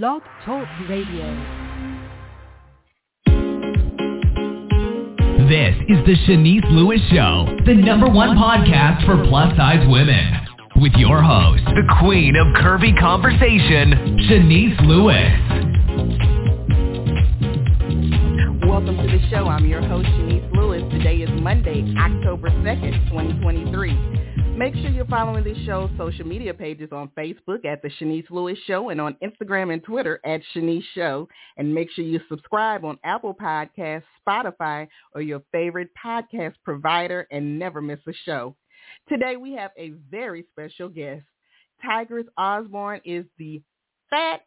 Blog Talk Radio. This is the Shanice Lewis Show, the number one podcast for plus size women. With your host, the queen of curvy conversation, Shanice Lewis. Welcome to the show. I'm your host, Shanice Lewis. Today is Monday, October 2nd, 2023. Make sure you're following this show's social media pages on Facebook at The Shanice Lewis Show and on Instagram and Twitter at Shanice Show. And make sure you subscribe on Apple Podcasts, Spotify, or your favorite podcast provider and never miss a show. Today we have a very special guest. Tigress Osborn is the fat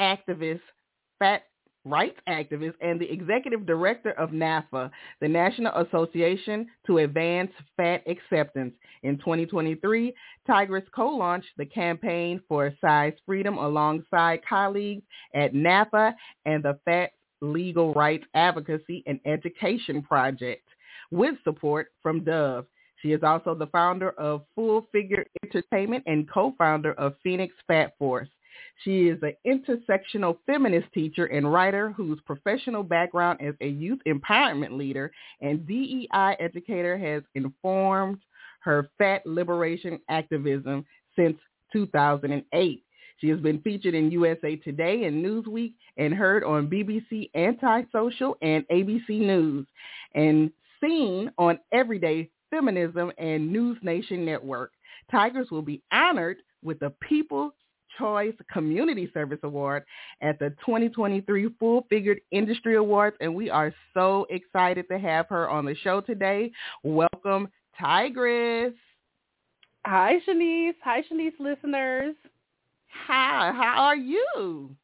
activist, fat rights activist and the executive director of NAAFA, the National Association to Advance Fat Acceptance. In 2023, Tigress co-launched the campaign for size freedom alongside colleagues at NAAFA and the Fat Legal Rights Advocacy and Education Project with support from Dove. She is also the founder of Full Figure Entertainment and co-founder of Phoenix Fat Force. She is an intersectional feminist teacher and writer whose professional background as a youth empowerment leader and DEI educator has informed her fat liberation activism since 2008. She has been featured in USA Today and Newsweek and heard on BBC Antisocial and ABC News and seen on Everyday Feminism and News Nation Network. Tigress will be honored with the People's Choice Community Service Award at the 2023 Full Figured Industry Awards, and we are so excited to have her on the show today. Welcome, Tigress. Hi, Shanice. Hi, Shanice listeners. Hi, how are you?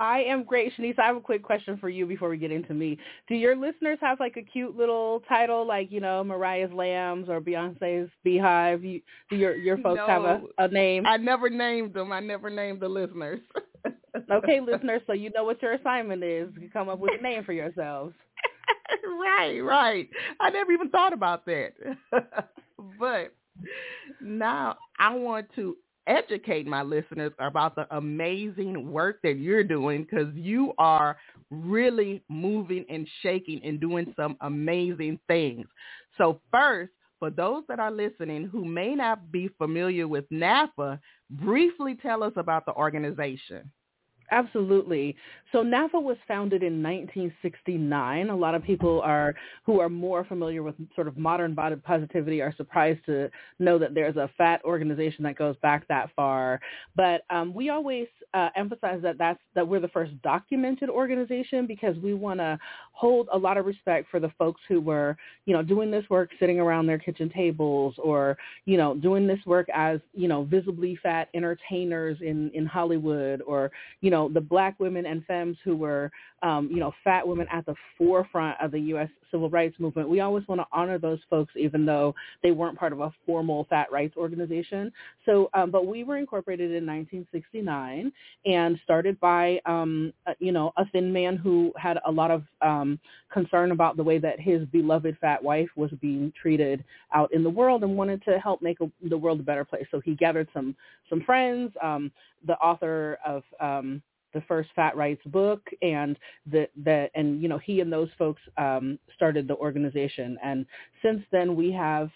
I am great, Shanice. I have a quick question for you before we get into me. Do your listeners have like a cute little title, like you know Mariah's Lambs or Beyonce's Beehive? You, do your your folks no, have a, a name? I never named them. I never named the listeners. okay, listeners, so you know what your assignment is. You come up with a name for yourselves. right, right. I never even thought about that. but now I want to educate my listeners about the amazing work that you're doing because you are really moving and shaking and doing some amazing things. So first, for those that are listening who may not be familiar with NAAFA, briefly tell us about the organization. Absolutely. So NAAFA was founded in 1969. A lot of people are who are more familiar with sort of modern body positivity are surprised to know that there's a fat organization that goes back that far. But um, we always uh, emphasize that that's that we're the first documented organization because we want to hold a lot of respect for the folks who were, you know, doing this work sitting around their kitchen tables or, you know, doing this work as, you know, visibly fat entertainers in in Hollywood or, you know know, the black women and femmes who were, um, you know, fat women at the forefront of the U.S. civil rights movement. We always want to honor those folks, even though they weren't part of a formal fat rights organization. So, um, but we were incorporated in 1969 and started by, um, uh, you know, a thin man who had a lot of um, concern about the way that his beloved fat wife was being treated out in the world and wanted to help make a, the world a better place. So he gathered some some friends. Um, the author of um, the first fat rights book and the, the and you know he and those folks um, started the organization. And since then we have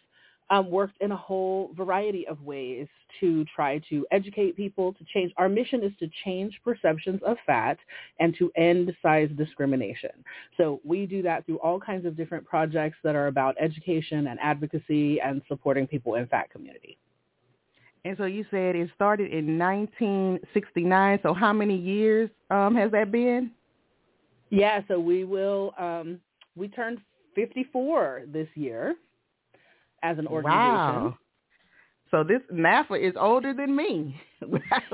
um, worked in a whole variety of ways to try to educate people to change. Our mission is to change perceptions of fat and to end size discrimination. So we do that through all kinds of different projects that are about education and advocacy and supporting people in fat community and so you said it started in 1969. So how many years um, has that been? Yeah, so we will um, we turned 54 this year as an organization. Wow. So this NAAFA is older than me.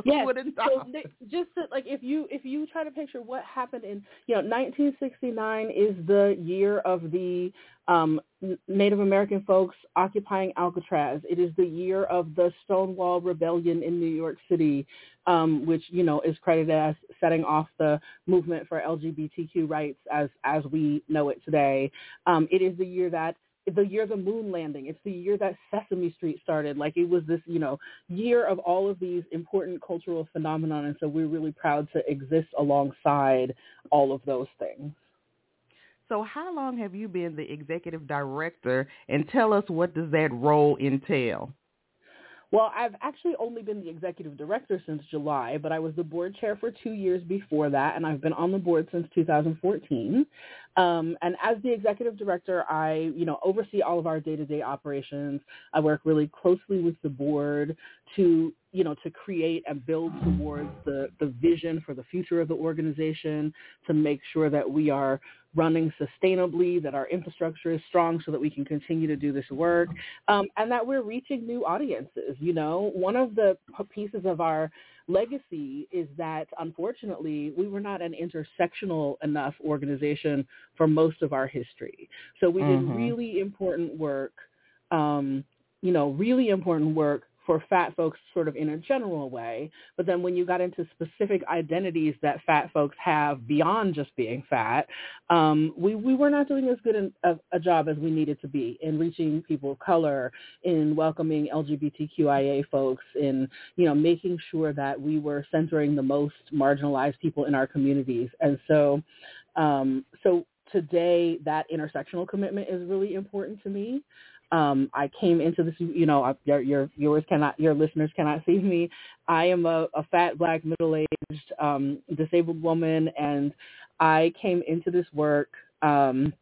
yes. So they, just to, like if you if you try to picture what happened in you know 1969 is the year of the um, Native American folks occupying Alcatraz. It is the year of the Stonewall Rebellion in New York City, um, which you know is credited as setting off the movement for LGBTQ rights as as we know it today. Um, it is the year that the year the moon landing. It's the year that Sesame Street started. Like it was this, you know, year of all of these important cultural phenomenon. And so we're really proud to exist alongside all of those things. So how long have you been the executive director and tell us what does that role entail? Well, I've actually only been the executive director since July, but I was the board chair for two years before that, and I've been on the board since 2014. Um, and as the executive director, I, you know, oversee all of our day-to-day operations. I work really closely with the board to, you know, to create and build towards the, the vision for the future of the organization, to make sure that we are running sustainably, that our infrastructure is strong so that we can continue to do this work, um, and that we're reaching new audiences. You know, one of the pieces of our legacy is that unfortunately we were not an intersectional enough organization for most of our history. So we did mm-hmm. really important work, um, you know, really important work for fat folks sort of in a general way. But then when you got into specific identities that fat folks have beyond just being fat, um, we, we were not doing as good an, a, a job as we needed to be in reaching people of color, in welcoming LGBTQIA folks, in, you know, making sure that we were centering the most marginalized people in our communities. And so, um, so today that intersectional commitment is really important to me. Um, I came into this, you know, your, your viewers cannot, your listeners cannot see me. I am a, a fat, black, middle-aged, um, disabled woman, and I came into this work, um,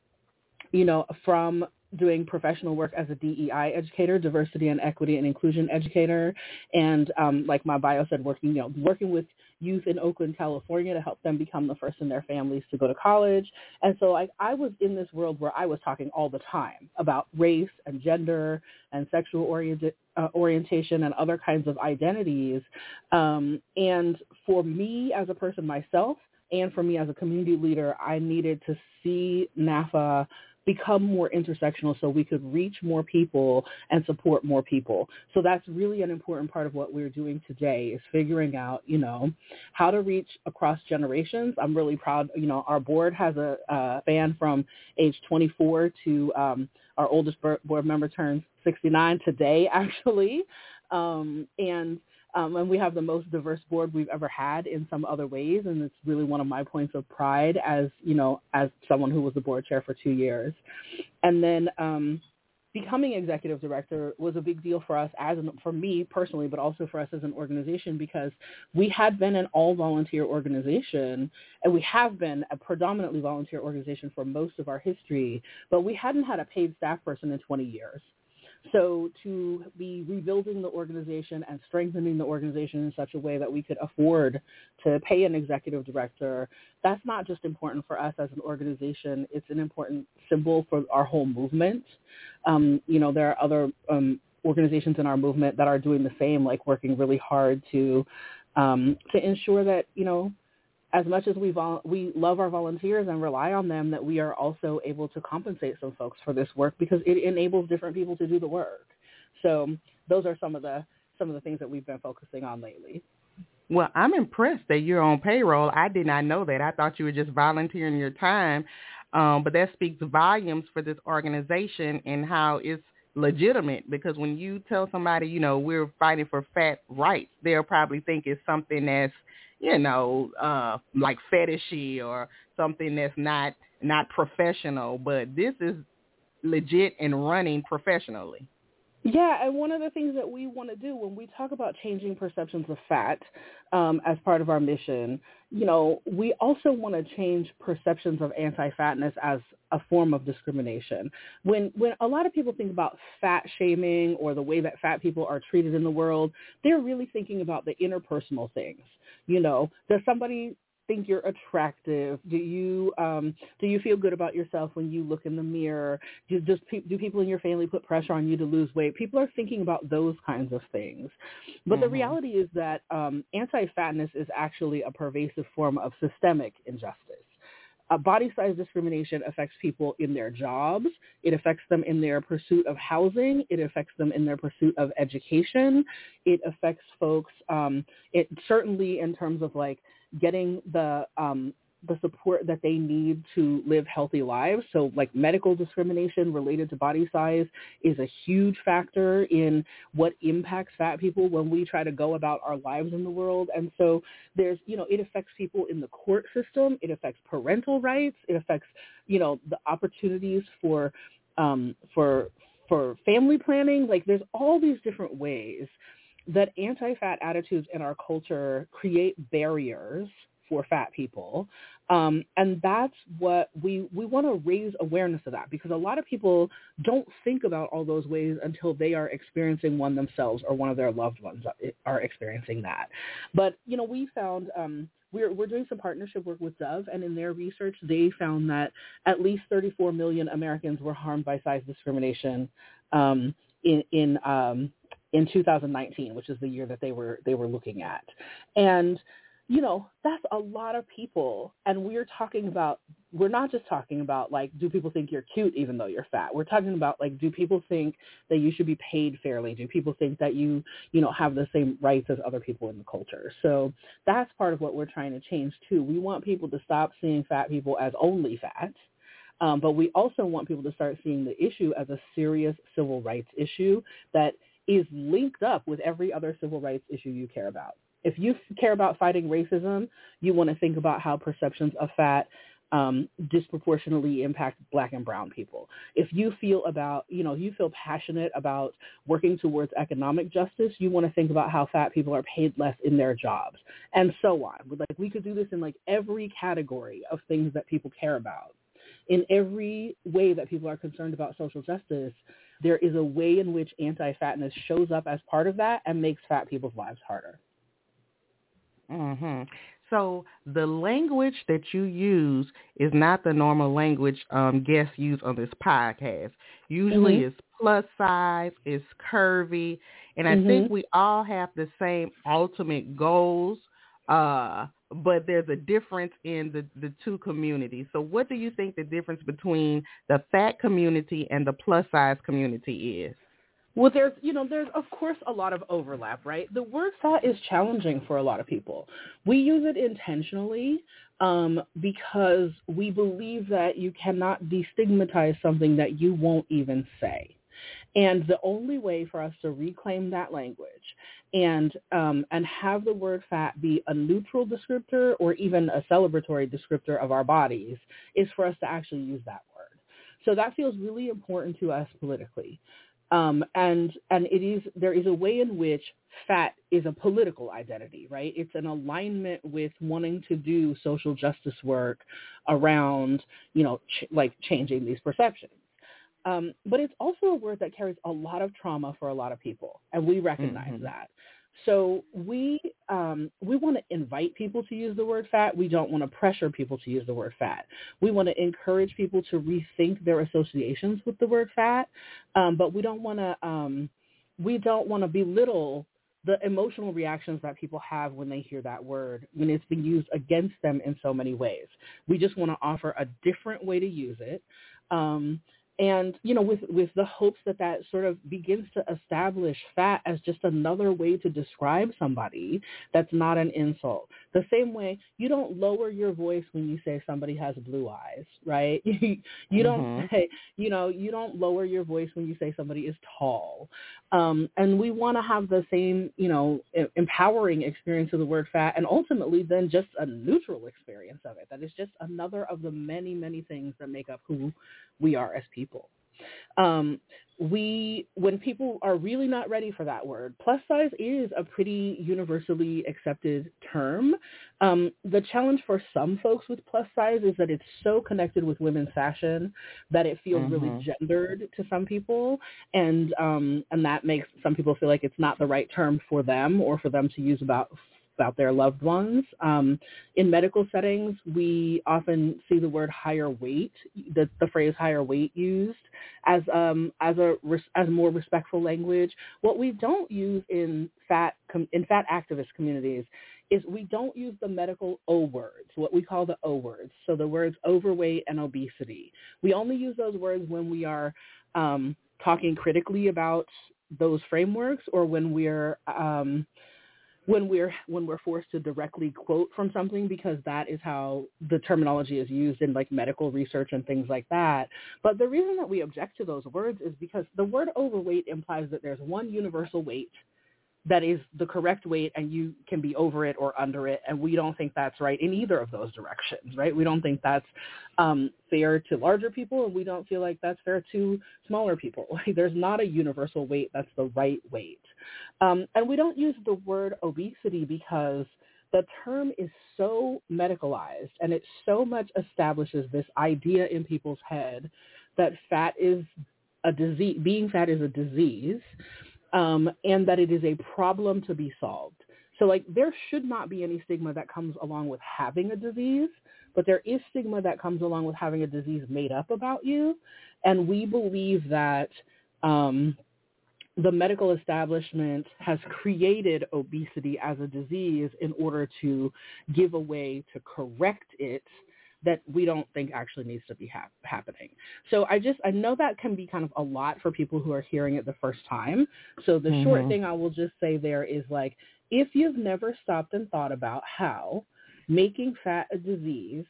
you know, from doing professional work as a DEI educator, diversity and equity and inclusion educator, and um, like my bio said, working, you know, working with youth in Oakland, California to help them become the first in their families to go to college. And so I, I was in this world where I was talking all the time about race and gender and sexual uh, orientation and other kinds of identities. Um, and for me as a person myself, and for me as a community leader, I needed to see NAAFA become more intersectional so we could reach more people and support more people. So that's really an important part of what we're doing today is figuring out, you know, how to reach across generations. I'm really proud, you know, our board has a, a band from age 24 to um, our oldest board member turns 69 today, actually. Um, and um, and we have the most diverse board we've ever had in some other ways, and it's really one of my points of pride as you know, as someone who was the board chair for two years. And then um, becoming executive director was a big deal for us as an, for me personally, but also for us as an organization because we had been an all volunteer organization and we have been a predominantly volunteer organization for most of our history, but we hadn't had a paid staff person in 20 years. So to be rebuilding the organization and strengthening the organization in such a way that we could afford to pay an executive director, that's not just important for us as an organization. It's an important symbol for our whole movement. Um, you know, there are other um, organizations in our movement that are doing the same, like working really hard to um, to ensure that you know as much as we vol- we love our volunteers and rely on them, that we are also able to compensate some folks for this work because it enables different people to do the work. So those are some of the some of the things that we've been focusing on lately. Well, I'm impressed that you're on payroll. I did not know that. I thought you were just volunteering your time. Um, but that speaks volumes for this organization and how it's legitimate because when you tell somebody, you know, we're fighting for fat rights, they'll probably think it's something that's you know, uh, like fetishy or something that's not not professional. But this is legit and running professionally. Yeah, and one of the things that we want to do when we talk about changing perceptions of fat um, as part of our mission, you know, we also want to change perceptions of anti-fatness as a form of discrimination. When when a lot of people think about fat shaming or the way that fat people are treated in the world, they're really thinking about the interpersonal things. You know, does somebody think you're attractive? Do you um, do you feel good about yourself when you look in the mirror? Do just pe- do people in your family put pressure on you to lose weight? People are thinking about those kinds of things. But mm-hmm. the reality is that um, anti-fatness is actually a pervasive form of systemic injustice. Uh, body size discrimination affects people in their jobs. It affects them in their pursuit of housing. It affects them in their pursuit of education. It affects folks, um, it certainly in terms of like getting the um, the support that they need to live healthy lives. So like medical discrimination related to body size is a huge factor in what impacts fat people when we try to go about our lives in the world. And so there's, you know, it affects people in the court system. It affects parental rights. It affects, you know, the opportunities for, um, for, for family planning. Like there's all these different ways that anti-fat attitudes in our culture create barriers for fat people. Um, and that's what we, we want to raise awareness of that because a lot of people don't think about all those ways until they are experiencing one themselves or one of their loved ones are experiencing that. But, you know, we found um, we're, we're doing some partnership work with Dove, and in their research, they found that at least 34 million Americans were harmed by size discrimination um, in, in um, in 2019, which is the year that they were they were looking at. And you know, that's a lot of people. And we're talking about, we're not just talking about like, do people think you're cute even though you're fat? We're talking about like, do people think that you should be paid fairly? Do people think that you, you know, have the same rights as other people in the culture? So that's part of what we're trying to change too. We want people to stop seeing fat people as only fat. Um, but we also want people to start seeing the issue as a serious civil rights issue that is linked up with every other civil rights issue you care about if you care about fighting racism, you want to think about how perceptions of fat um, disproportionately impact black and brown people. If you feel about, you know, you feel passionate about working towards economic justice, you want to think about how fat people are paid less in their jobs and so on. Like we could do this in like every category of things that people care about. In every way that people are concerned about social justice, there is a way in which anti-fatness shows up as part of that and makes fat people's lives harder. Mhm. So the language that you use is not the normal language um, guests use on this podcast. Usually mm-hmm. it's plus size, it's curvy, and I mm-hmm. think we all have the same ultimate goals, uh, but there's a difference in the, the two communities. So what do you think the difference between the fat community and the plus size community is? Well, there's, you know, there's of course a lot of overlap, right? The word fat is challenging for a lot of people. We use it intentionally um, because we believe that you cannot destigmatize something that you won't even say. And the only way for us to reclaim that language and um, and have the word fat be a neutral descriptor or even a celebratory descriptor of our bodies is for us to actually use that word. So that feels really important to us politically. Um, and and it is there is a way in which fat is a political identity, right? It's an alignment with wanting to do social justice work around, you know, ch- like changing these perceptions. Um, but it's also a word that carries a lot of trauma for a lot of people, and we recognize mm-hmm. that. So we um, we want to invite people to use the word fat. We don't want to pressure people to use the word fat. We want to encourage people to rethink their associations with the word fat, um, but we don't want to um, we don't want to belittle the emotional reactions that people have when they hear that word when it's been used against them in so many ways. We just want to offer a different way to use it. And you know with with the hopes that that sort of begins to establish fat as just another way to describe somebody that's not an insult the same way you don't lower your voice when you say somebody has blue eyes right you, you don't mm-hmm. say you know you don't lower your voice when you say somebody is tall um, and we want to have the same you know empowering experience of the word fat and ultimately then just a neutral experience of it that is just another of the many many things that make up who we are as people. Um, we, when people are really not ready for that word, plus size is a pretty universally accepted term. Um, the challenge for some folks with plus size is that it's so connected with women's fashion that it feels mm-hmm. really gendered to some people, and um, and that makes some people feel like it's not the right term for them or for them to use about about their loved ones. Um, in medical settings, we often see the word higher weight, the, the phrase higher weight used as um, as a as more respectful language. What we don't use in fat in fat activist communities is we don't use the medical O words, what we call the O words. So the words overweight and obesity. We only use those words when we are um, talking critically about those frameworks or when we're um, when we're when we're forced to directly quote from something because that is how the terminology is used in like medical research and things like that. But the reason that we object to those words is because the word overweight implies that there's one universal weight that is the correct weight and you can be over it or under it. And we don't think that's right in either of those directions right? We don't think that's um, fair to larger people and we don't feel like that's fair to smaller people. Like, there's not a universal weight that's the right weight. Um, and we don't use the word obesity because the term is so medicalized and it so much establishes this idea in people's head that fat is a disease being fat is a disease um, and that it is a problem to be solved. So like there should not be any stigma that comes along with having a disease, but there is stigma that comes along with having a disease made up about you. And we believe that um, the medical establishment has created obesity as a disease in order to give a way to correct it that we don't think actually needs to be ha- happening. So I just I know that can be kind of a lot for people who are hearing it the first time. So the mm-hmm. short thing I will just say there is like if you've never stopped and thought about how making fat a disease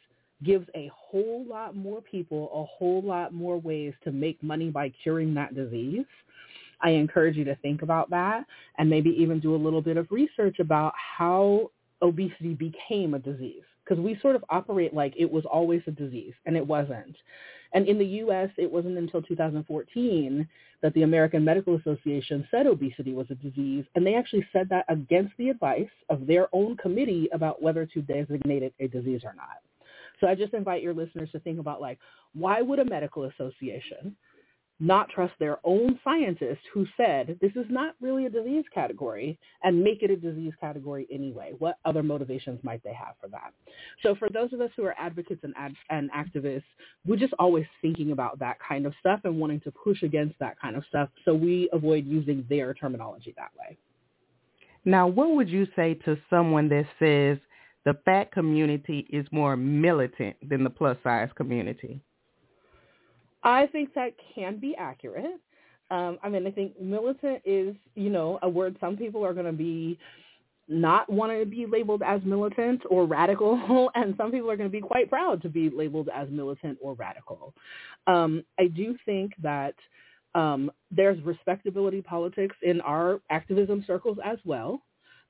gives a whole lot more people a whole lot more ways to make money by curing that disease. I encourage you to think about that and maybe even do a little bit of research about how obesity became a disease because we sort of operate like it was always a disease, and it wasn't. And in the U.S., it wasn't until 2014 that the American Medical Association said obesity was a disease, and they actually said that against the advice of their own committee about whether to designate it a disease or not. So I just invite your listeners to think about like, why would a medical association not trust their own scientists who said this is not really a disease category and make it a disease category anyway? What other motivations might they have for that? So for those of us who are advocates and, ad- and activists, we're just always thinking about that kind of stuff and wanting to push against that kind of stuff so we avoid using their terminology that way. Now, what would you say to someone that says the fat community is more militant than the plus size community? I think that can be accurate. Um, I mean, I think militant is, you know, a word some people are going to be not wanting to be labeled as militant or radical, and some people are going to be quite proud to be labeled as militant or radical. Um, I do think that um, there's respectability politics in our activism circles as well.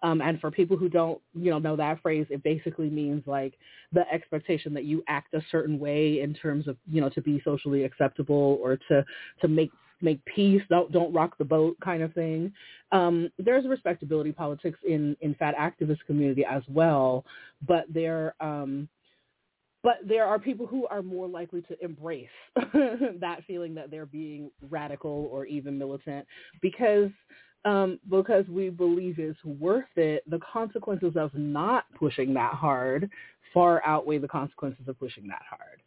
Um, and for people who don't, you know, know that phrase, it basically means like the expectation that you act a certain way in terms of, you know, to be socially acceptable or to to make make peace, don't don't rock the boat kind of thing. Um, there's respectability politics in in fat activist community as well, but there um, but there are people who are more likely to embrace that feeling that they're being radical or even militant because um, because we believe it's worth it, the consequences of not pushing that hard far outweigh the consequences of pushing that hard.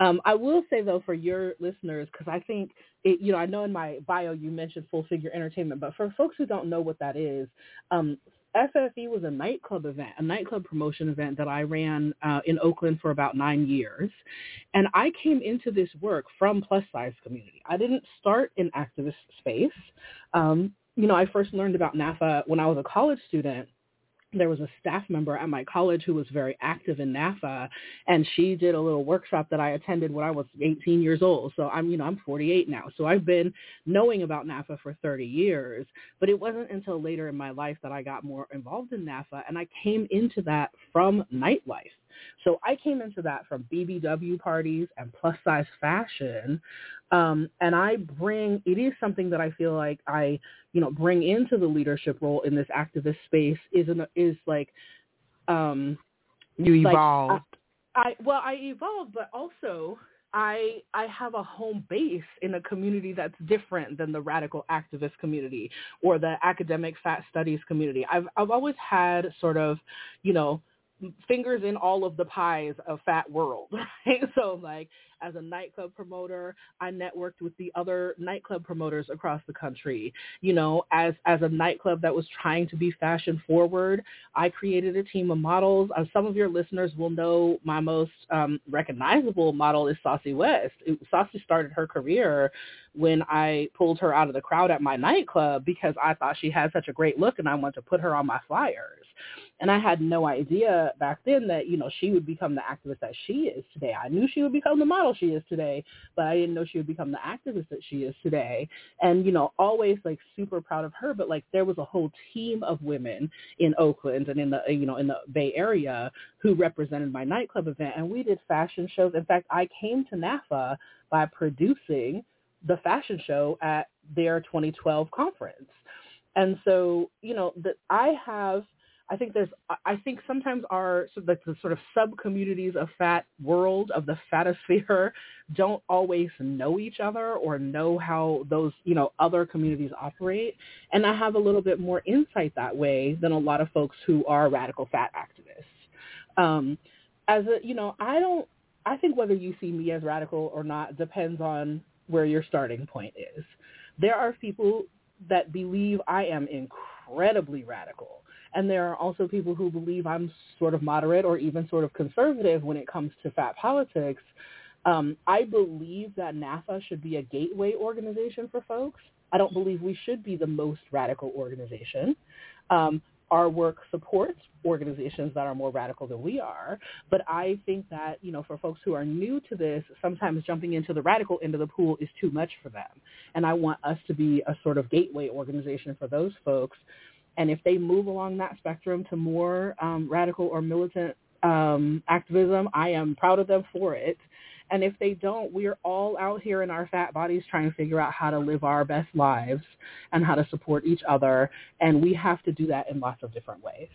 Um, I will say though, for your listeners, because I think it, you know, I know in my bio you mentioned Full Figure Entertainment, but for folks who don't know what that is, um, FFE was a nightclub event, a nightclub promotion event that I ran uh, in Oakland for about nine years. And I came into this work from plus size community. I didn't start in activist space. Um, you know, I first learned about NAAFA when I was a college student there was a staff member at my college who was very active in NAAFA and she did a little workshop that I attended when I was 18 years old. So I'm, you know, I'm 48 now. So I've been knowing about NAAFA for 30 years, but it wasn't until later in my life that I got more involved in NAAFA and I came into that from nightlife. So I came into that from BBW parties and plus size fashion. Um, and I bring, it is something that I feel like I, you know, bring into the leadership role in this activist space is, an, is like, um, you evolved. Like, I, I, well, I evolved, but also I I have a home base in a community that's different than the radical activist community or the academic fat studies community. I've I've always had sort of, you know, fingers in all of the pies of fat world, right? So like as a nightclub promoter, I networked with the other nightclub promoters across the country. You know, as as a nightclub that was trying to be fashion forward, I created a team of models. Some of your listeners will know my most um, recognizable model is Saucye West. Saucye started her career when I pulled her out of the crowd at my nightclub because I thought she had such a great look and I wanted to put her on my flyers. And I had no idea back then that, you know, she would become the activist that she is today. I knew she would become the model she is today, but I didn't know she would become the activist that she is today. And, you know, always like super proud of her, but like there was a whole team of women in Oakland and in the, you know, in the Bay Area who represented my nightclub event. And we did fashion shows. In fact, I came to NAAFA by producing the fashion show at their 2012 conference. And so, you know, that I have I think there's I think sometimes our so the, the sort of sub communities of fat world of the fatosphere don't always know each other or know how those you know other communities operate and I have a little bit more insight that way than a lot of folks who are radical fat activists. Um, as a you know I don't I think whether you see me as radical or not depends on where your starting point is. There are people that believe I am incredibly radical. And there are also people who believe I'm sort of moderate or even sort of conservative when it comes to fat politics. Um, I believe that NAAFA should be a gateway organization for folks. I don't believe we should be the most radical organization. Um, our work supports organizations that are more radical than we are. But I think that, you know, for folks who are new to this, sometimes jumping into the radical end of the pool is too much for them. And I want us to be a sort of gateway organization for those folks. And if they move along that spectrum to more um, radical or militant um, activism, I am proud of them for it. And if they don't, we're all out here in our fat bodies trying to figure out how to live our best lives and how to support each other. And we have to do that in lots of different ways.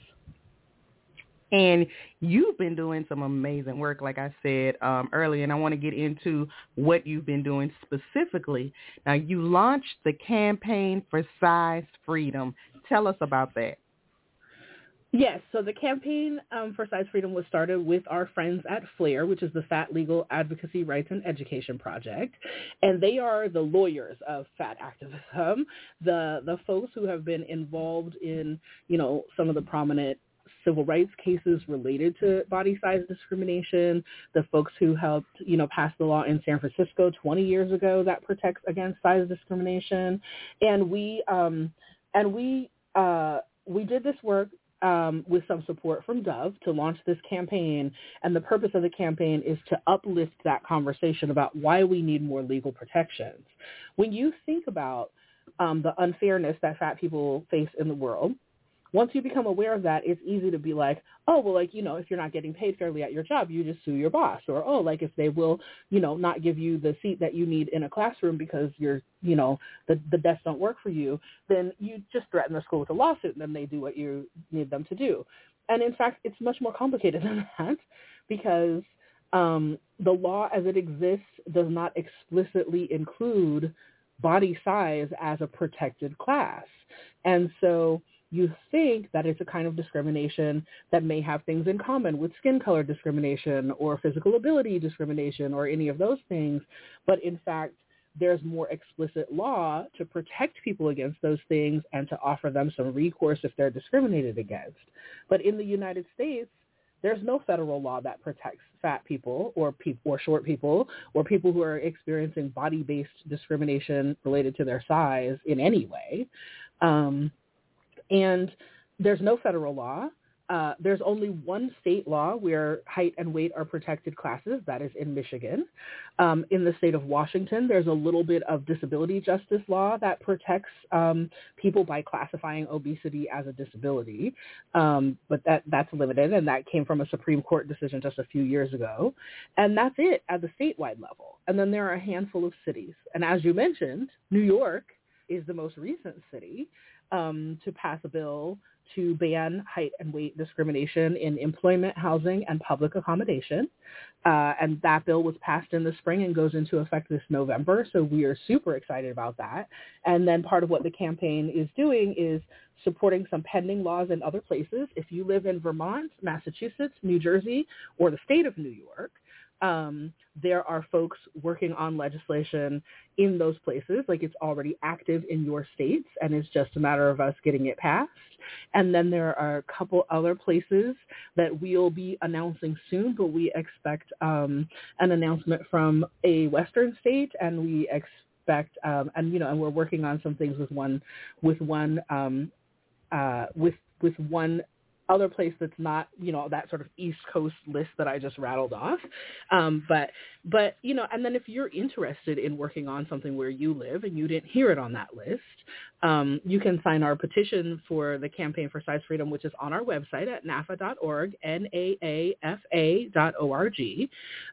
And you've been doing some amazing work, like I said um, earlier, and I want to get into what you've been doing specifically. Now, you launched the campaign for size freedom. Tell us about that. Yes, so the campaign um, for Size Freedom was started with our friends at FLARE, which is the Fat Legal Advocacy Rights and Education Project, and they are the lawyers of fat activism, the the folks who have been involved in you know some of the prominent civil rights cases related to body size discrimination, the folks who helped, you know, pass the law in San Francisco 20 years ago that protects against size discrimination, and we um, and we uh, we did this work um, with some support from Dove to launch this campaign. And the purpose of the campaign is to uplift that conversation about why we need more legal protections. When you think about um, the unfairness that fat people face in the world, once you become aware of that, it's easy to be like, oh, well, like, you know, if you're not getting paid fairly at your job, you just sue your boss. Or, oh, like if they will, you know, not give you the seat that you need in a classroom because you're, you know, the, the desks don't work for you, then you just threaten the school with a lawsuit and then they do what you need them to do. And in fact, it's much more complicated than that because um, the law as it exists does not explicitly include body size as a protected class. And so you think that it's a kind of discrimination that may have things in common with skin color discrimination or physical ability discrimination or any of those things. But in fact, there's more explicit law to protect people against those things and to offer them some recourse if they're discriminated against. But in the United States, there's no federal law that protects fat people or people or short people or people who are experiencing body-based discrimination related to their size in any way. Um, and there's no federal law. Uh, there's only one state law where height and weight are protected classes. That is in Michigan. Um, in the state of Washington, there's a little bit of disability justice law that protects um, people by classifying obesity as a disability, um, but that that's limited, and that came from a Supreme Court decision just a few years ago. And that's it at the statewide level. And then there are a handful of cities. And as you mentioned, New York is the most recent city um, to pass a bill to ban height and weight discrimination in employment, housing, and public accommodation. Uh, and that bill was passed in the spring and goes into effect this November. So we are super excited about that. And then part of what the campaign is doing is supporting some pending laws in other places. If you live in Vermont, Massachusetts, New Jersey, or the state of New York, um, there are folks working on legislation in those places, like it's already active in your states, and it's just a matter of us getting it passed. And then there are a couple other places that we'll be announcing soon, but we expect um, an announcement from a Western state, and we expect, um, and you know, and we're working on some things with one, with one, um, uh, with with one other place that's not you know that sort of east coast list that i just rattled off. Um, but but you know and then if you're interested in working on something where you live and you didn't hear it on that list um, you can sign our petition for the campaign for size freedom which is on our website at naafa.org n-a-a-f-a dot o-r-g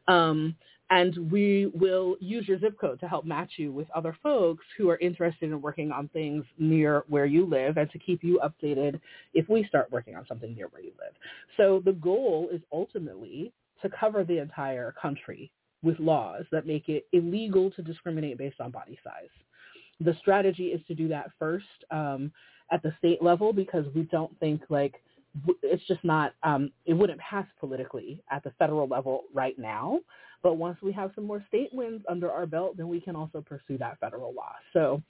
um, and we will use your zip code to help match you with other folks who are interested in working on things near where you live and to keep you updated if we start working on something near where you live. So the goal is ultimately to cover the entire country with laws that make it illegal to discriminate based on body size. The strategy is to do that first um, at the state level because we don't think like it's just not um, it wouldn't pass politically at the federal level right now but once we have some more state wins under our belt, then we can also pursue that federal law. So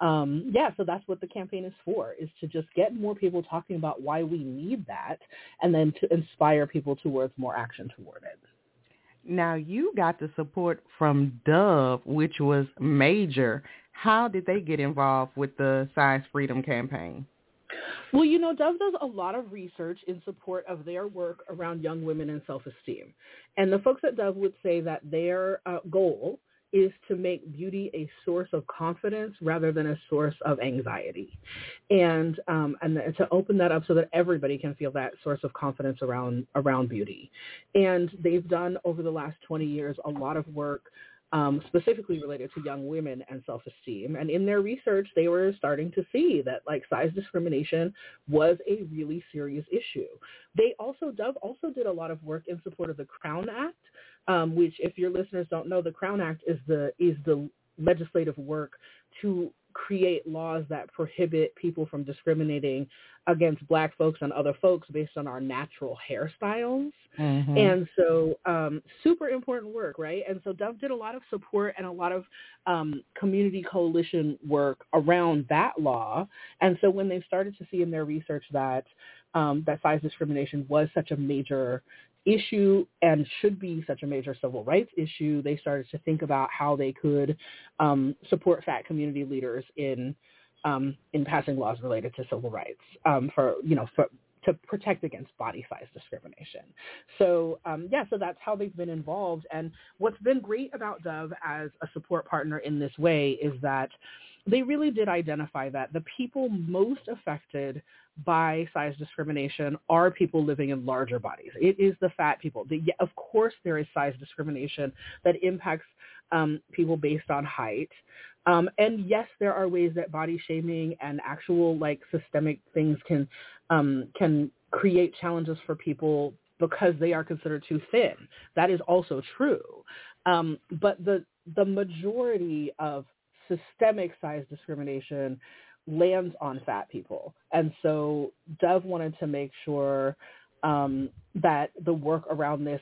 um, yeah, so that's what the campaign is for, is to just get more people talking about why we need that and then to inspire people towards more action toward it. Now you got the support from Dove, which was major. How did they get involved with the Size Freedom campaign? Well, you know, Dove does a lot of research in support of their work around young women and self-esteem. And the folks at Dove would say that their uh, goal is to make beauty a source of confidence rather than a source of anxiety, and um, and to open that up so that everybody can feel that source of confidence around around beauty. And they've done over the last 20 years a lot of work um, specifically related to young women and self-esteem. And in their research, they were starting to see that like size discrimination was a really serious issue. They also, Dove also did a lot of work in support of the Crown Act, um, which if your listeners don't know, the Crown Act is the, is the legislative work to create laws that prohibit people from discriminating against black folks and other folks based on our natural hairstyles. Mm-hmm. And so um, super important work, right? And so Dove did a lot of support and a lot of um, community coalition work around that law. And so when they started to see in their research that um, that size discrimination was such a major issue and should be such a major civil rights issue, they started to think about how they could um, support fat community leaders in um, in passing laws related to civil rights um, for you know for to protect against body size discrimination. So um, yeah, so that's how they've been involved. And what's been great about Dove as a support partner in this way is that they really did identify that the people most affected by size discrimination are people living in larger bodies. It is the fat people. The, of course, there is size discrimination that impacts um, people based on height. Um, and yes, there are ways that body shaming and actual like systemic things can um, can create challenges for people because they are considered too thin. That is also true. Um, but the the majority of systemic size discrimination lands on fat people. And so Dove wanted to make sure um, that the work around this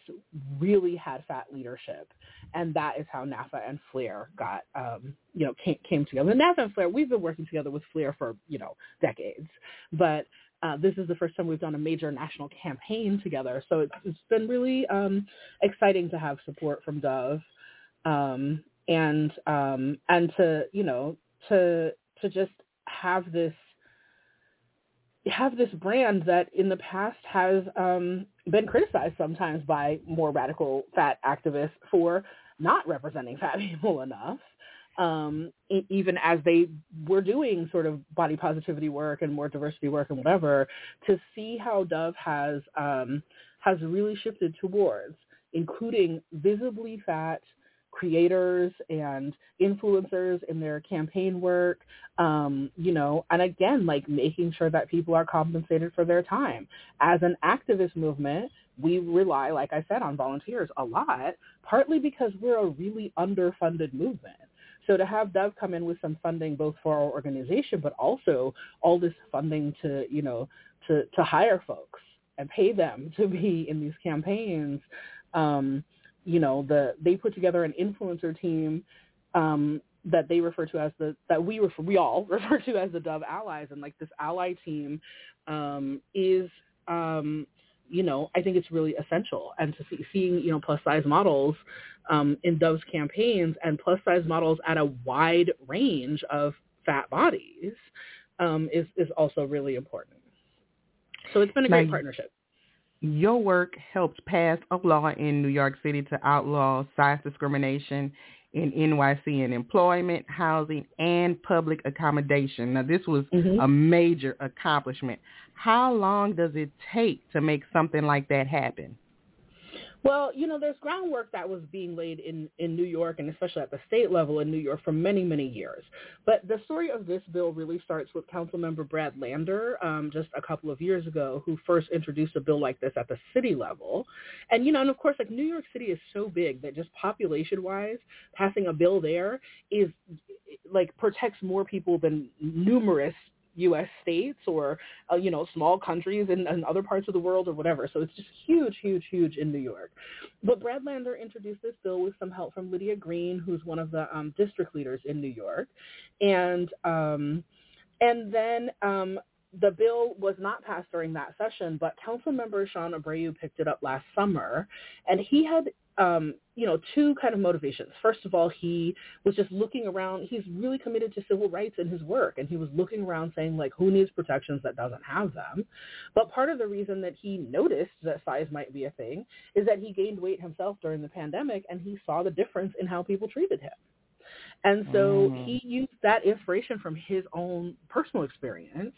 really had fat leadership. And that is how NAAFA and FLARE got, um, you know, came, came together. And NAAFA and FLARE, we've been working together with FLARE for, you know, decades. But uh, this is the first time we've done a major national campaign together. So it's, it's been really um, exciting to have support from Dove um, and um, and to, you know, to to just have this have this brand that in the past has um, been criticized sometimes by more radical fat activists for not representing fat people enough, um, even as they were doing sort of body positivity work and more diversity work and whatever, to see how Dove has um, has really shifted towards including visibly fat creators and influencers in their campaign work, um, you know, and again, like making sure that people are compensated for their time. As an activist movement, we rely, like I said, on volunteers a lot, partly because we're a really underfunded movement. So to have Dove come in with some funding both for our organization, but also all this funding to, you know, to, to hire folks and pay them to be in these campaigns, um, you know, the they put together an influencer team um, that they refer to as the that we refer we all refer to as the Dove Allies, and like this ally team um, is um, you know I think it's really essential, and to see seeing you know plus size models um, in Dove's campaigns and plus size models at a wide range of fat bodies um, is is also really important. So it's been a great partnership. Your work helped pass a law in New York City to outlaw size discrimination in NYC in employment, housing, and public accommodation. Now, this was mm-hmm. a major accomplishment. How long does it take to make something like that happen? Well, you know, there's groundwork that was being laid in, in New York and especially at the state level in New York for many, many years. But the story of this bill really starts with Councilmember Brad Lander um, just a couple of years ago who first introduced a bill like this at the city level. And, you know, and of course, like New York City is so big that just population-wise, passing a bill there is like protects more people than numerous U.S. states or uh, you know small countries in, in, other parts of the world or whatever. So it's just huge, huge, huge in New York. But Brad Lander introduced this bill with some help from Lydia Green, who's one of the um, district leaders in New York, and um, and then um, the bill was not passed during that session, but Council Member Shaun Abreu picked it up last summer, and he had um, you know, two kind of motivations. First of all, he was just looking around. He's really committed to civil rights in his work, and he was looking around saying, like, who needs protections that doesn't have them? But part of the reason that he noticed that size might be a thing is that he gained weight himself during the pandemic, and he saw the difference in how people treated him. And so mm. he used that inspiration from his own personal experience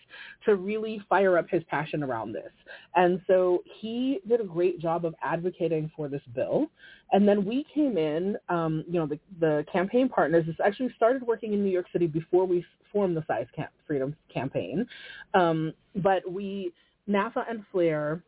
to really fire up his passion around this. And so he did a great job of advocating for this bill. And then we came in, um, you know, the, the campaign partners this actually started working in New York City before we formed the Size Camp Freedom Campaign. Um, but we, NAAFA and FLARE,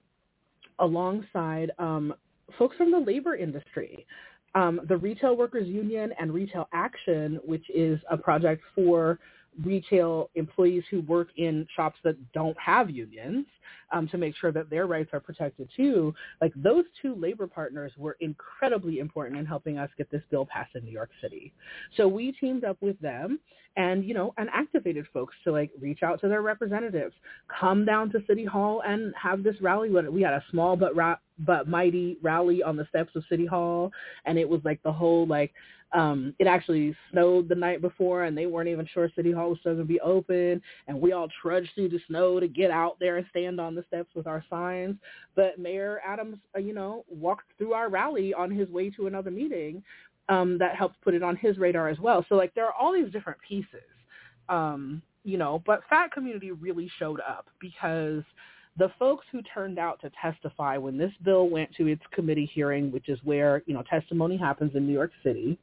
alongside um, folks from the labor industry, um, the Retail Workers Union and Retail Action, which is a project for retail employees who work in shops that don't have unions um, to make sure that their rights are protected too. Like those two labor partners were incredibly important in helping us get this bill passed in New York City. So we teamed up with them and, you know, and activated folks to like reach out to their representatives, come down to City Hall and have this rally. We had a small but but mighty rally on the steps of City Hall, and it was like the whole like um it actually snowed the night before and they weren't even sure city hall was still to be open. And we all trudged through the snow to get out there and stand on the steps with our signs. But mayor adams uh, you know walked through our rally on his way to another meeting um that helped put it on his radar as well. So like there are all these different pieces um you know but fat community really showed up because the folks who turned out to testify when this bill went to its committee hearing, which is where you know testimony happens in New York City,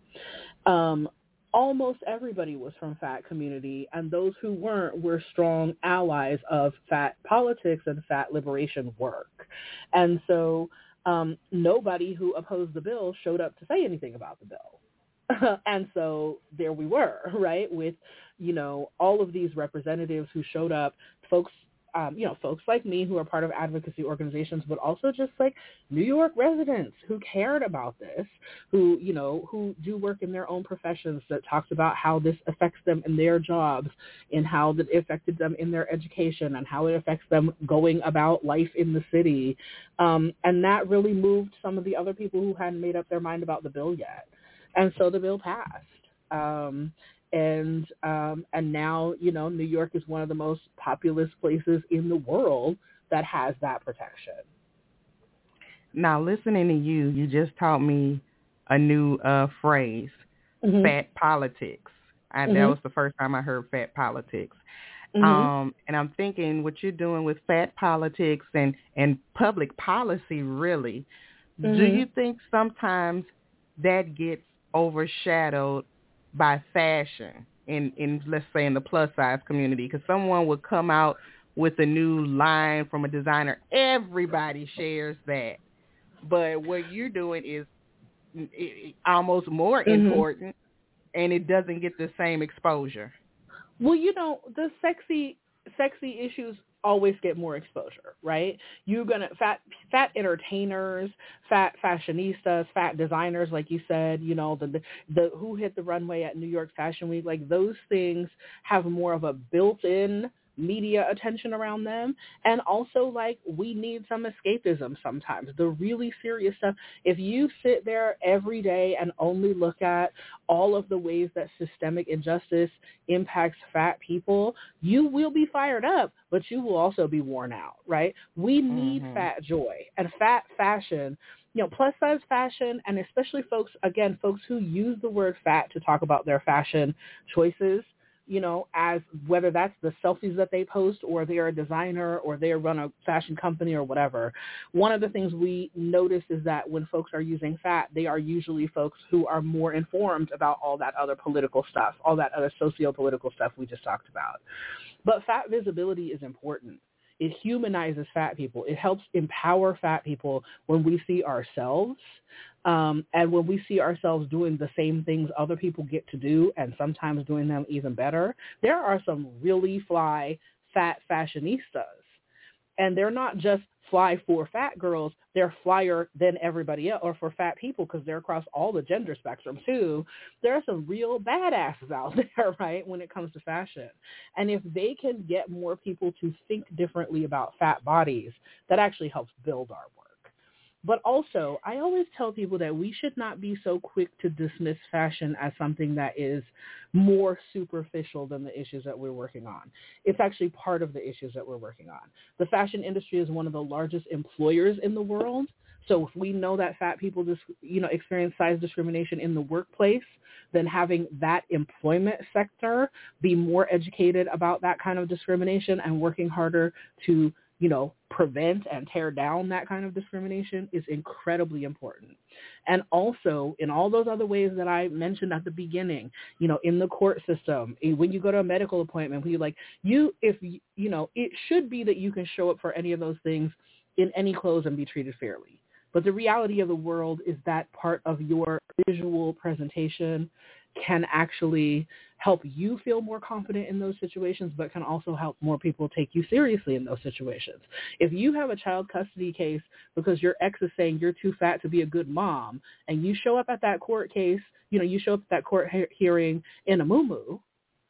um, almost everybody was from fat community, and those who weren't were strong allies of fat politics and fat liberation work. And so um, nobody who opposed the bill showed up to say anything about the bill. and so there we were, right, with, you know, all of these representatives who showed up, folks um, you know, folks like me who are part of advocacy organizations, but also just like New York residents who cared about this, who, you know, who do work in their own professions that talks about how this affects them in their jobs and how that affected them in their education and how it affects them going about life in the city. Um, and that really moved some of the other people who hadn't made up their mind about the bill yet. And so the bill passed. Um, and um, and now you know New York is one of the most populous places in the world that has that protection. Now, listening to you, you just taught me a new uh, phrase, mm-hmm. fat politics. I, mm-hmm. That was the first time I heard fat politics. Mm-hmm. Um, and I'm thinking what you're doing with fat politics and, and public policy, really, do mm-hmm. you think sometimes that gets overshadowed by fashion in, in let's say in the plus size community because someone would come out with a new line from a designer. Everybody shares that. But what you're doing is almost more mm-hmm. important and it doesn't get the same exposure. Well, you know, the sexy sexy issues always get more exposure, right? You're gonna fat fat entertainers, fat fashionistas, fat designers, like you said, you know, the, the the who hit the runway at New York Fashion Week, like those things have more of a built-in media attention around them. And also like we need some escapism sometimes. The really serious stuff if you sit there every day and only look at all of the ways that systemic injustice impacts fat people you will be fired up but you will also be worn out right? We need mm-hmm. fat joy and fat fashion. You know, plus size fashion and especially folks, again, folks who use the word fat to talk about their fashion choices you know, as whether that's the selfies that they post or they're a designer or they run a fashion company or whatever. One of the things we notice is that when folks are using fat, they are usually folks who are more informed about all that other political stuff, all that other socio-political stuff we just talked about. But fat visibility is important. It humanizes fat people. It helps empower fat people when we see ourselves um, and when we see ourselves doing the same things other people get to do and sometimes doing them even better, there are some really fly fat fashionistas. And they're not just fly for fat girls, they're flyer than everybody else, or for fat people because they're across all the gender spectrum too. There are some real badasses out there, right, when it comes to fashion. And if they can get more people to think differently about fat bodies, that actually helps build our work. But also, I always tell people that we should not be so quick to dismiss fashion as something that is more superficial than the issues that we're working on. It's actually part of the issues that we're working on. The fashion industry is one of the largest employers in the world. So if we know that fat people just, you know, experience size discrimination in the workplace, then having that employment sector be more educated about that kind of discrimination and working harder to you know, prevent and tear down that kind of discrimination is incredibly important. And also in all those other ways that I mentioned at the beginning, you know, in the court system, eh, when you go to a medical appointment, when you like, you, if, you know, it should be that you can show up for any of those things in any clothes and be treated fairly. But the reality of the world is that part of your visual presentation can actually help you feel more confident in those situations, but can also help more people take you seriously in those situations. If you have a child custody case because your ex is saying you're too fat to be a good mom, and you show up at that court case, you know, you show up at that court he- hearing in a moo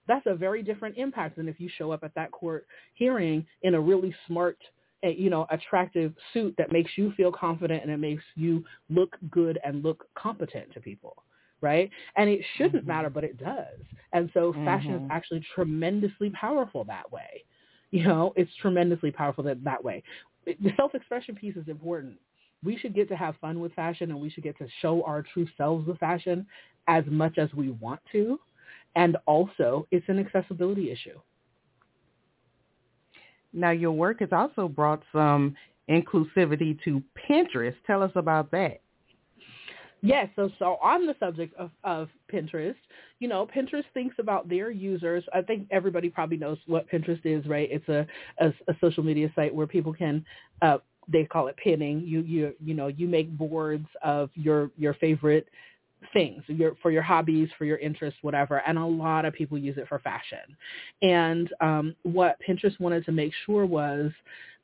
that's a very different impact than if you show up at that court hearing in a really smart eh, you know, attractive suit that makes you feel confident and it makes you look good and look competent to people right? And it shouldn't mm-hmm. matter, but it does. And so fashion mm-hmm. is actually tremendously powerful that way. You know, it's tremendously powerful that, that way. The self-expression piece is important. We should get to have fun with fashion and we should get to show our true selves with fashion as much as we want to. And also, it's an accessibility issue. Now, your work has also brought some inclusivity to Pinterest. Tell us about that. Yes, so so on the subject of, of Pinterest, you know, Pinterest thinks about their users. I think everybody probably knows what Pinterest is, right? It's a a, a social media site where people can uh they call it pinning. You you you know, you make boards of your your favorite things your, for your hobbies, for your interests, whatever. And a lot of people use it for fashion. And um, what Pinterest wanted to make sure was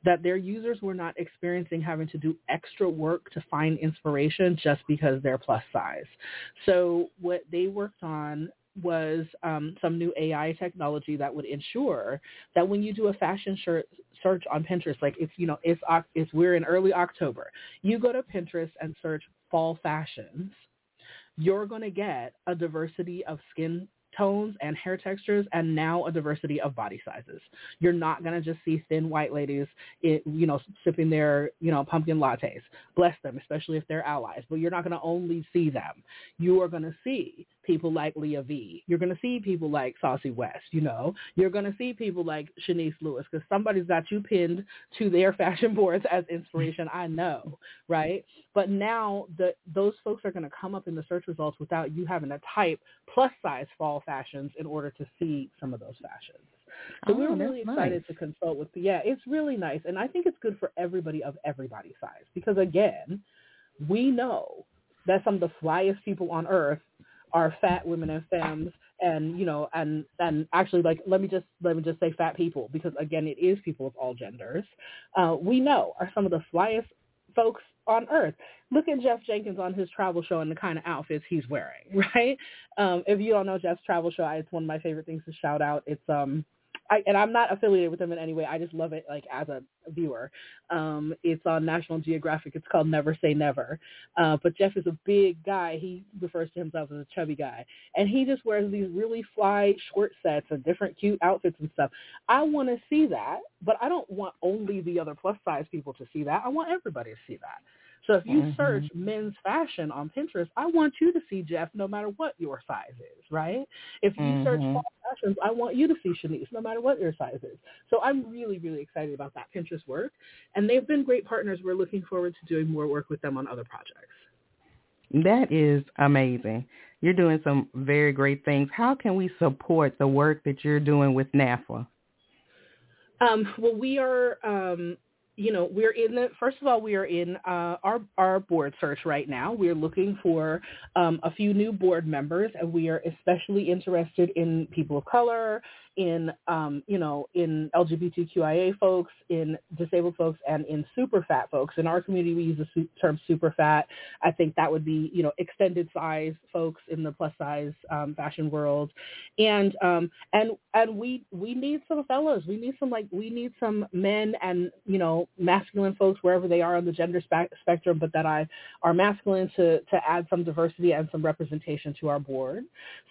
that their users were not experiencing having to do extra work to find inspiration just because they're plus size. So what they worked on was um, some new AI technology that would ensure that when you do a fashion shirt search on Pinterest, like it's you know it's it's we're in early October, you go to Pinterest and search fall fashions, you're going to get a diversity of skin tones and hair textures and now a diversity of body sizes. You're not going to just see thin white ladies, eh, you know, sipping their, you know, pumpkin lattes. Bless them, especially if they're allies. But you're not going to only see them. You are going to see people like Leah V. You're going to see people like Saucye West, you know. You're going to see people like Shanice Lewis because somebody's got you pinned to their fashion boards as inspiration, I know, right? But now the, those folks are going to come up in the search results without you having to type plus size fall fashions in order to see some of those fashions. So oh, we are really excited nice. to consult with. Yeah, it's really nice, and I think it's good for everybody of everybody size because again, we know that some of the flyest people on earth are fat women and femmes and you know and and actually like let me just let me just say fat people because again it is people of all genders. Uh, we know are some of the flyest folks on earth. Look at jeff jenkins on his travel show and the kind of outfits he's wearing right? Um if you don't know jeff's travel show it's one of my favorite things to shout out. It's um I, and I'm not affiliated with them in any way. I just love it like as a viewer. Um, it's on National Geographic. It's called Never Say Never. Uh, but Jeff is a big guy. He refers to himself as a chubby guy, and he just wears these really fly short sets and different cute outfits and stuff. I want to see that, but I don't want only the other plus size people to see that. I want everybody to see that. So if you mm-hmm. search men's fashion on Pinterest, I want you to see Jeff no matter what your size is, right? If you mm-hmm. search fall fashions, I want you to see Shanice no matter what your size is. So I'm really, really excited about that Pinterest work. And they've been great partners. We're looking forward to doing more work with them on other projects. That is amazing. You're doing some very great things. How can we support the work that you're doing with NAAFA? Um, well, we are um, you know, we're in the first of all, we are in uh, our our board search right now. We're looking for um, a few new board members, and we are especially interested in people of color, in um, you know in LGBTQIA folks, in disabled folks, and in super fat folks. In our community, we use the term super fat. I think that would be you know extended size folks in the plus size um, fashion world, and um, and and we we need some fellows. We need some like we need some men and you know masculine folks wherever they are on the gender spe- spectrum, but that I are masculine to to add some diversity and some representation to our board.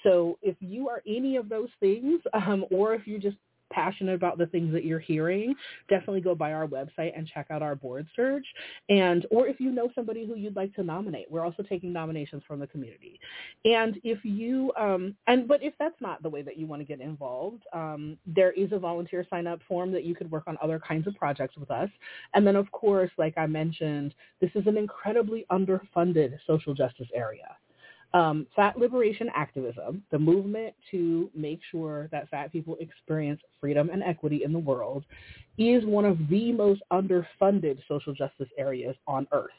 So if you are any of those things. Or if you're just passionate about the things that you're hearing, definitely go by our website and check out our board search. And or if you know somebody who you'd like to nominate, we're also taking nominations from the community. And if you um and but if that's not the way that you want to get involved, um, there is a volunteer sign up form that you could work on other kinds of projects with us. And then of course, like I mentioned, this is an incredibly underfunded social justice area. Um, fat liberation activism, the movement to make sure that fat people experience freedom and equity in the world, is one of the most underfunded social justice areas on earth.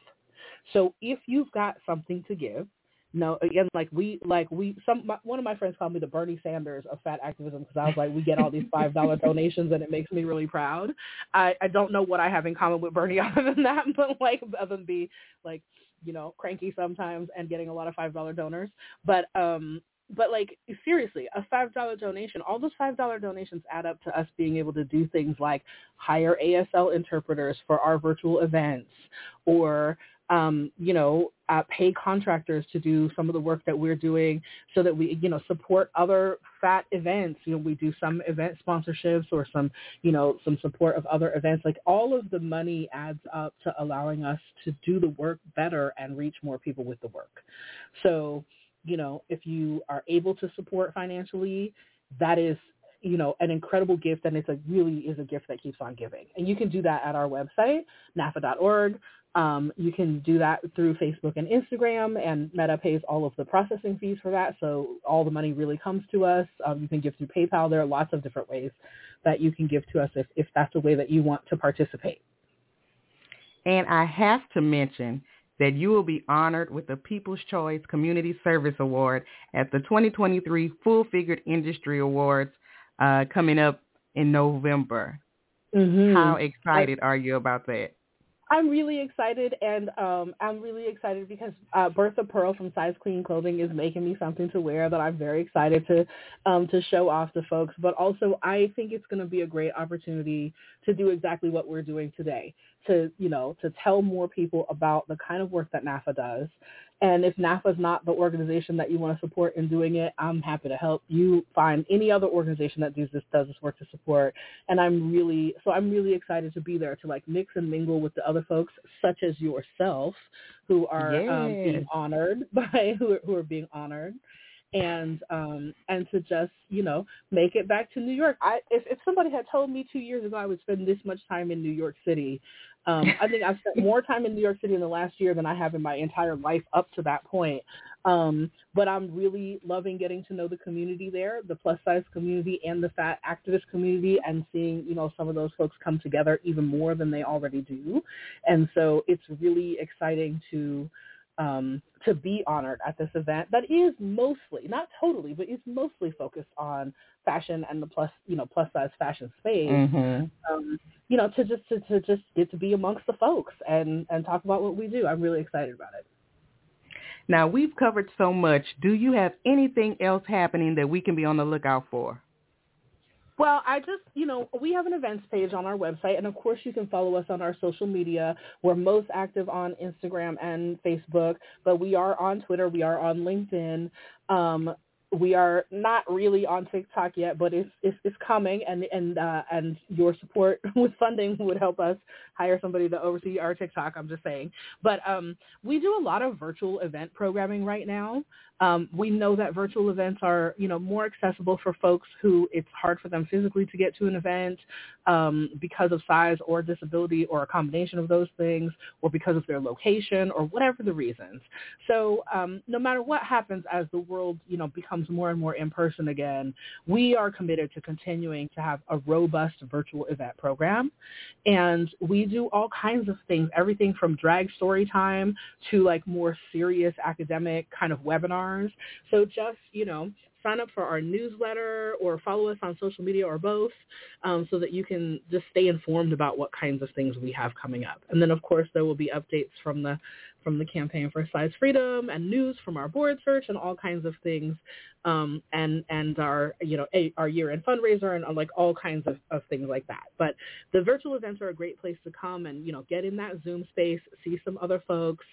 So if you've got something to give, no, again, like we, like we, some, my, one of my friends called me the Bernie Sanders of fat activism because I was like, we get all these five dollar donations and it makes me really proud. I, I don't know what I have in common with Bernie other than that, but like other than be like you know, cranky sometimes and getting a lot of five dollar donors. But um but like seriously, a five dollar donation, all those five dollar donations add up to us being able to do things like hire ASL interpreters for our virtual events or um, you know, uh, pay contractors to do some of the work that we're doing so that we, you know, support other fat events. You know, we do some event sponsorships or some, you know, some support of other events. Like all of the money adds up to allowing us to do the work better and reach more people with the work. So, you know, if you are able to support financially, that is you know, an incredible gift and it's a really is a gift that keeps on giving. And you can do that at our website, naafa.org. Um, you can do that through Facebook and Instagram, and Meta pays all of the processing fees for that, so all the money really comes to us. Um, you can give through PayPal. There are lots of different ways that you can give to us if, if that's a way that you want to participate. And I have to mention that you will be honored with the People's Choice Community Service Award at the 2023 Full Figured Industry Awards uh, coming up in November. Mm-hmm. How excited I, are you about that? I'm really excited, and um, I'm really excited because uh, Bertha Pearl from Size Queen Clothing is making me something to wear that I'm very excited to um, to show off to folks. But also, I think it's going to be a great opportunity to do exactly what we're doing today to you know to tell more people about the kind of work that NAAFA does, and if NAAFA is not the organization that you want to support in doing it, I'm happy to help you find any other organization that does this does this work to support. And I'm really so I'm really excited to be there to like mix and mingle with the other folks, such as yourself, who are um, being honored by who are, who are being honored and um and to just you know make it back to New York. I if if somebody had told me two years ago I would spend this much time in New York City, um, I think I've spent more time in New York City in the last year than I have in my entire life up to that point. Um, but I'm really loving getting to know the community there, the plus size community and the fat activist community and seeing, you know, some of those folks come together even more than they already do. And so it's really exciting to um, to be honored at this event that is mostly, not totally, but is mostly focused on fashion and the plus, you know, plus size fashion space. Mm-hmm. Um, you know, to just to, to just get to be amongst the folks and and talk about what we do. I'm really excited about it. Now we've covered so much. Do you have anything else happening that we can be on the lookout for? Well, I just, you know, we have an events page on our website, and of course you can follow us on our social media. We're most active on Instagram and Facebook, but we are on Twitter, we are on LinkedIn. Um, we are not really on TikTok yet, but it's it's, it's coming, and and uh, and your support with funding would help us hire somebody to oversee our TikTok. I'm just saying, but um, we do a lot of virtual event programming right now. Um, we know that virtual events are you know more accessible for folks who it's hard for them physically to get to an event um, because of size or disability or a combination of those things, or because of their location or whatever the reasons. So um, no matter what happens as the world you know becomes more and more in person again, we are committed to continuing to have a robust virtual event program. And we do all kinds of things, everything from drag story time to like more serious academic kind of webinars. So just, you know, sign up for our newsletter or follow us on social media or both um, so that you can just stay informed about what kinds of things we have coming up. And then, of course, there will be updates from the from the campaign for size freedom and news from our board search and all kinds of things um, and and our you know a, our year end fundraiser and uh, like all kinds of, of things like that. But the virtual events are a great place to come and you know get in that zoom space see some other folks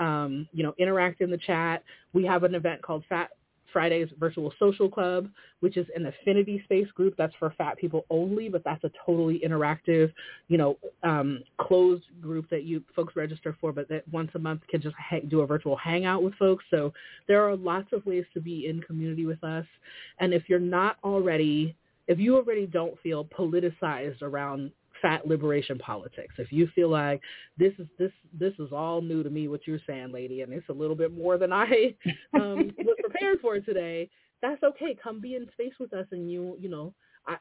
um, you know interact in the chat. We have an event called fat Friday's Virtual Social Club, which is an affinity space group that's for fat people only, but that's a totally interactive, you know, um, closed group that you folks register for, but that once a month can just ha- do a virtual hangout with folks. So there are lots of ways to be in community with us. And if you're not already, if you already don't feel politicized around fat liberation politics. If you feel like this is this this is all new to me, what you're saying, lady, and it's a little bit more than I um, was prepared for today, that's okay. Come be in space with us, and you you know I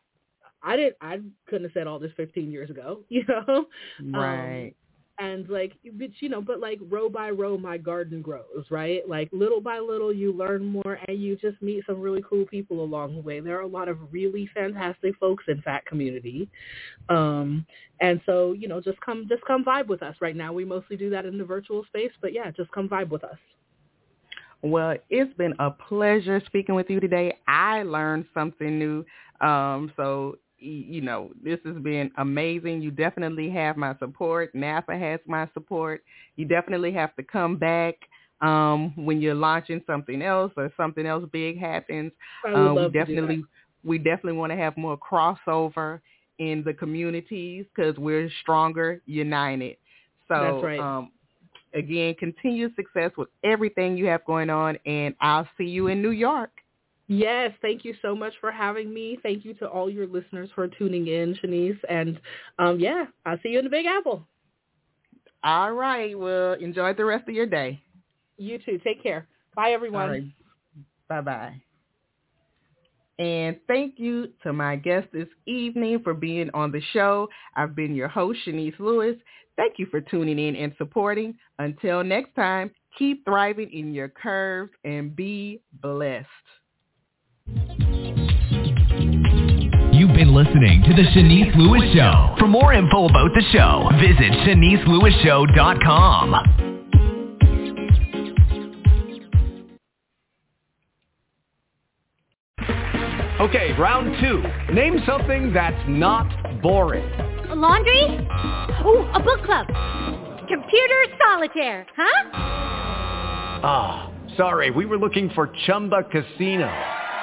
I didn't I couldn't have said all this 15 years ago, you know, right. Um, and like but you know but like row by row my garden grows right? Like little by little you learn more and you just meet some really cool people along the way. There are a lot of really fantastic folks in fat community. Um and so you know just come just come vibe with us. Right now we mostly do that in the virtual space but yeah just come vibe with us. Well, it's been a pleasure speaking with you today. I learned something new. Um, so you know, this has been amazing. You definitely have my support. NAAFA has my support. You definitely have to come back um, when you're launching something else or something else big happens. Um, we definitely we definitely want to have more crossover in the communities because we're stronger united. So right. um, again, continued success with everything you have going on, and I'll see you in New York. Yes, thank you so much for having me. Thank you to all your listeners for tuning in, Shanice. And um, yeah, I'll see you in the Big Apple. All right. Well, enjoy the rest of your day. You too. Take care. Bye, everyone. Right. Bye-bye. And thank you to my guest this evening for being on the show. I've been your host, Shanice Lewis. Thank you for tuning in and supporting. Until next time, keep thriving in your curves and be blessed. You've been listening to The Shanice Lewis Show. For more info about the show, visit ShaniceLewisShow.com. Okay, round two. Name something that's not boring. A laundry? Ooh, a book club. Computer solitaire, huh? Ah, sorry, we were looking for Chumba Casino.